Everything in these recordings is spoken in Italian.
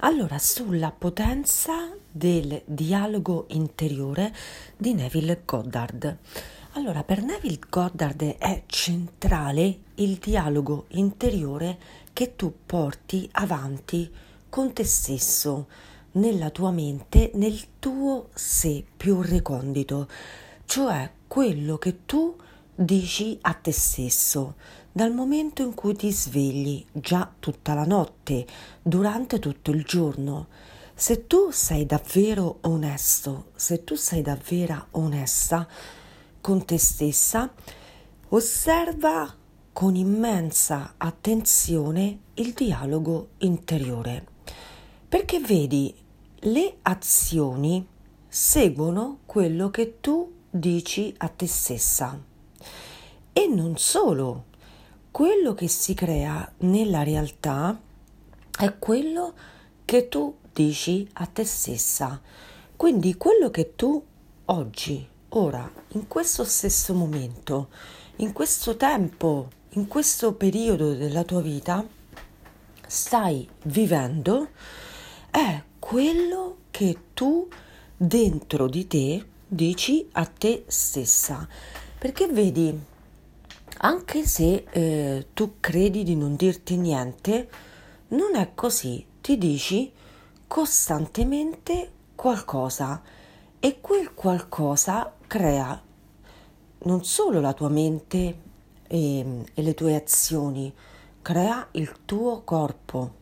Allora, sulla potenza del dialogo interiore di Neville Goddard. Allora, per Neville Goddard è centrale il dialogo interiore che tu porti avanti con te stesso, nella tua mente, nel tuo sé più recondito, cioè quello che tu dici a te stesso dal momento in cui ti svegli già tutta la notte, durante tutto il giorno. Se tu sei davvero onesto, se tu sei davvero onesta con te stessa, osserva con immensa attenzione il dialogo interiore. Perché vedi, le azioni seguono quello che tu dici a te stessa. E non solo, quello che si crea nella realtà è quello che tu dici a te stessa. Quindi quello che tu oggi, ora, in questo stesso momento, in questo tempo, in questo periodo della tua vita, stai vivendo è quello che tu dentro di te dici a te stessa. Perché vedi, anche se eh, tu credi di non dirti niente, non è così, ti dici costantemente qualcosa e quel qualcosa crea non solo la tua mente e, e le tue azioni, crea il tuo corpo,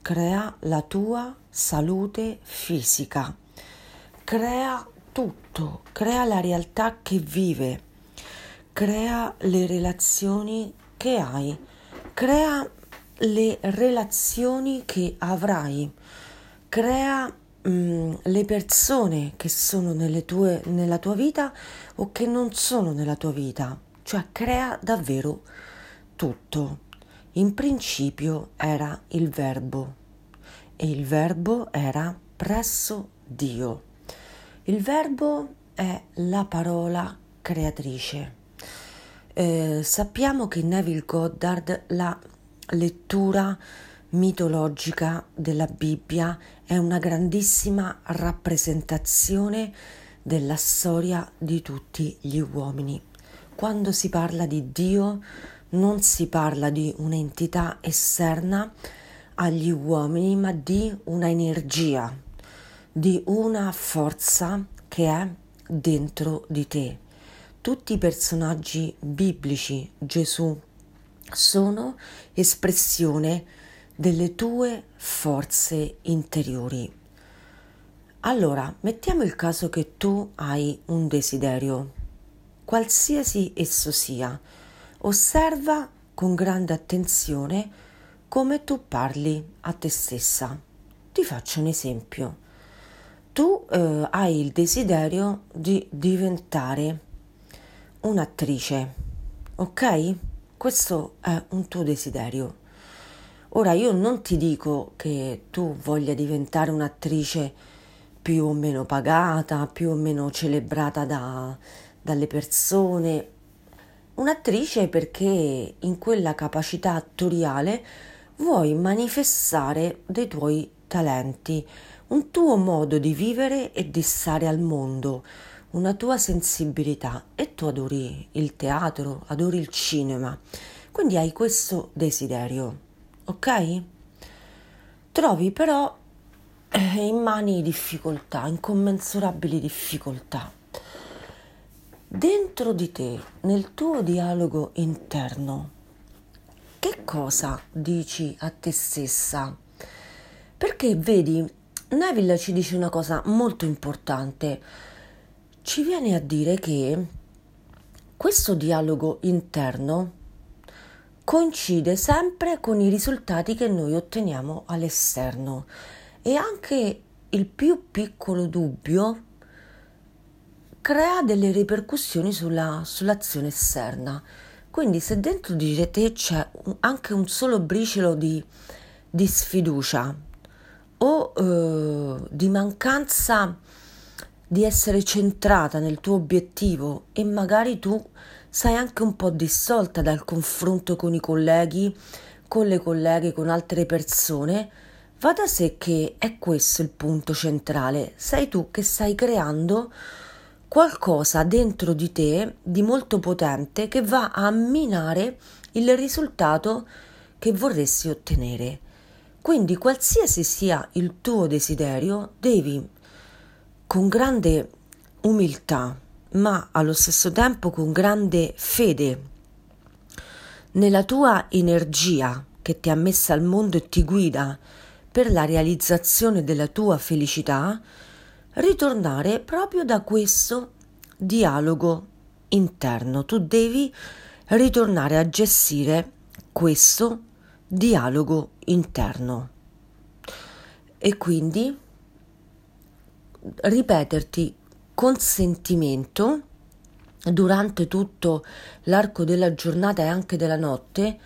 crea la tua salute fisica, crea tutto, crea la realtà che vive crea le relazioni che hai, crea le relazioni che avrai, crea mm, le persone che sono tue, nella tua vita o che non sono nella tua vita, cioè crea davvero tutto. In principio era il verbo e il verbo era presso Dio. Il verbo è la parola creatrice. Eh, sappiamo che Neville Goddard la lettura mitologica della Bibbia è una grandissima rappresentazione della storia di tutti gli uomini. Quando si parla di Dio non si parla di un'entità esterna agli uomini, ma di una energia, di una forza che è dentro di te tutti i personaggi biblici, Gesù, sono espressione delle tue forze interiori. Allora, mettiamo il caso che tu hai un desiderio, qualsiasi esso sia. Osserva con grande attenzione come tu parli a te stessa. Ti faccio un esempio. Tu eh, hai il desiderio di diventare un'attrice, ok? Questo è un tuo desiderio. Ora io non ti dico che tu voglia diventare un'attrice più o meno pagata, più o meno celebrata da, dalle persone. Un'attrice perché in quella capacità attoriale vuoi manifestare dei tuoi talenti, un tuo modo di vivere e di stare al mondo, una tua sensibilità e tu adori il teatro, adori il cinema, quindi hai questo desiderio, ok? Trovi però eh, in mani difficoltà, incommensurabili difficoltà. Dentro di te, nel tuo dialogo interno, che cosa dici a te stessa? Perché vedi, Neville ci dice una cosa molto importante ci viene a dire che questo dialogo interno coincide sempre con i risultati che noi otteniamo all'esterno e anche il più piccolo dubbio crea delle ripercussioni sulla, sull'azione esterna. Quindi se dentro di te c'è anche un solo briciolo di, di sfiducia o eh, di mancanza di essere centrata nel tuo obiettivo e magari tu sei anche un po' dissolta dal confronto con i colleghi, con le colleghe, con altre persone, Va da sé che è questo il punto centrale, sei tu che stai creando qualcosa dentro di te di molto potente che va a minare il risultato che vorresti ottenere. Quindi qualsiasi sia il tuo desiderio, devi con grande umiltà, ma allo stesso tempo con grande fede nella tua energia che ti ha messa al mondo e ti guida per la realizzazione della tua felicità, ritornare proprio da questo dialogo interno. Tu devi ritornare a gestire questo dialogo interno e quindi ripeterti con sentimento durante tutto l'arco della giornata e anche della notte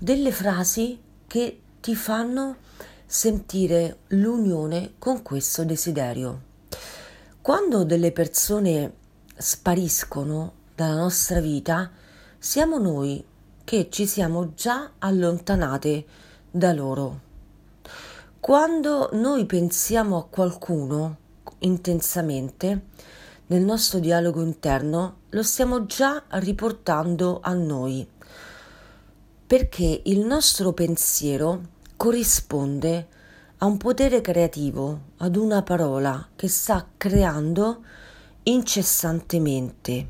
delle frasi che ti fanno sentire l'unione con questo desiderio. Quando delle persone spariscono dalla nostra vita, siamo noi che ci siamo già allontanate da loro. Quando noi pensiamo a qualcuno intensamente, nel nostro dialogo interno lo stiamo già riportando a noi, perché il nostro pensiero corrisponde a un potere creativo, ad una parola che sta creando incessantemente.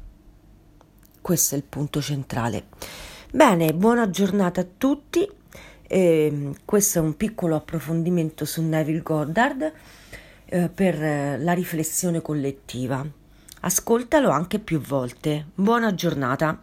Questo è il punto centrale. Bene, buona giornata a tutti. Eh, questo è un piccolo approfondimento su Neville Goddard eh, per la riflessione collettiva. Ascoltalo anche più volte. Buona giornata.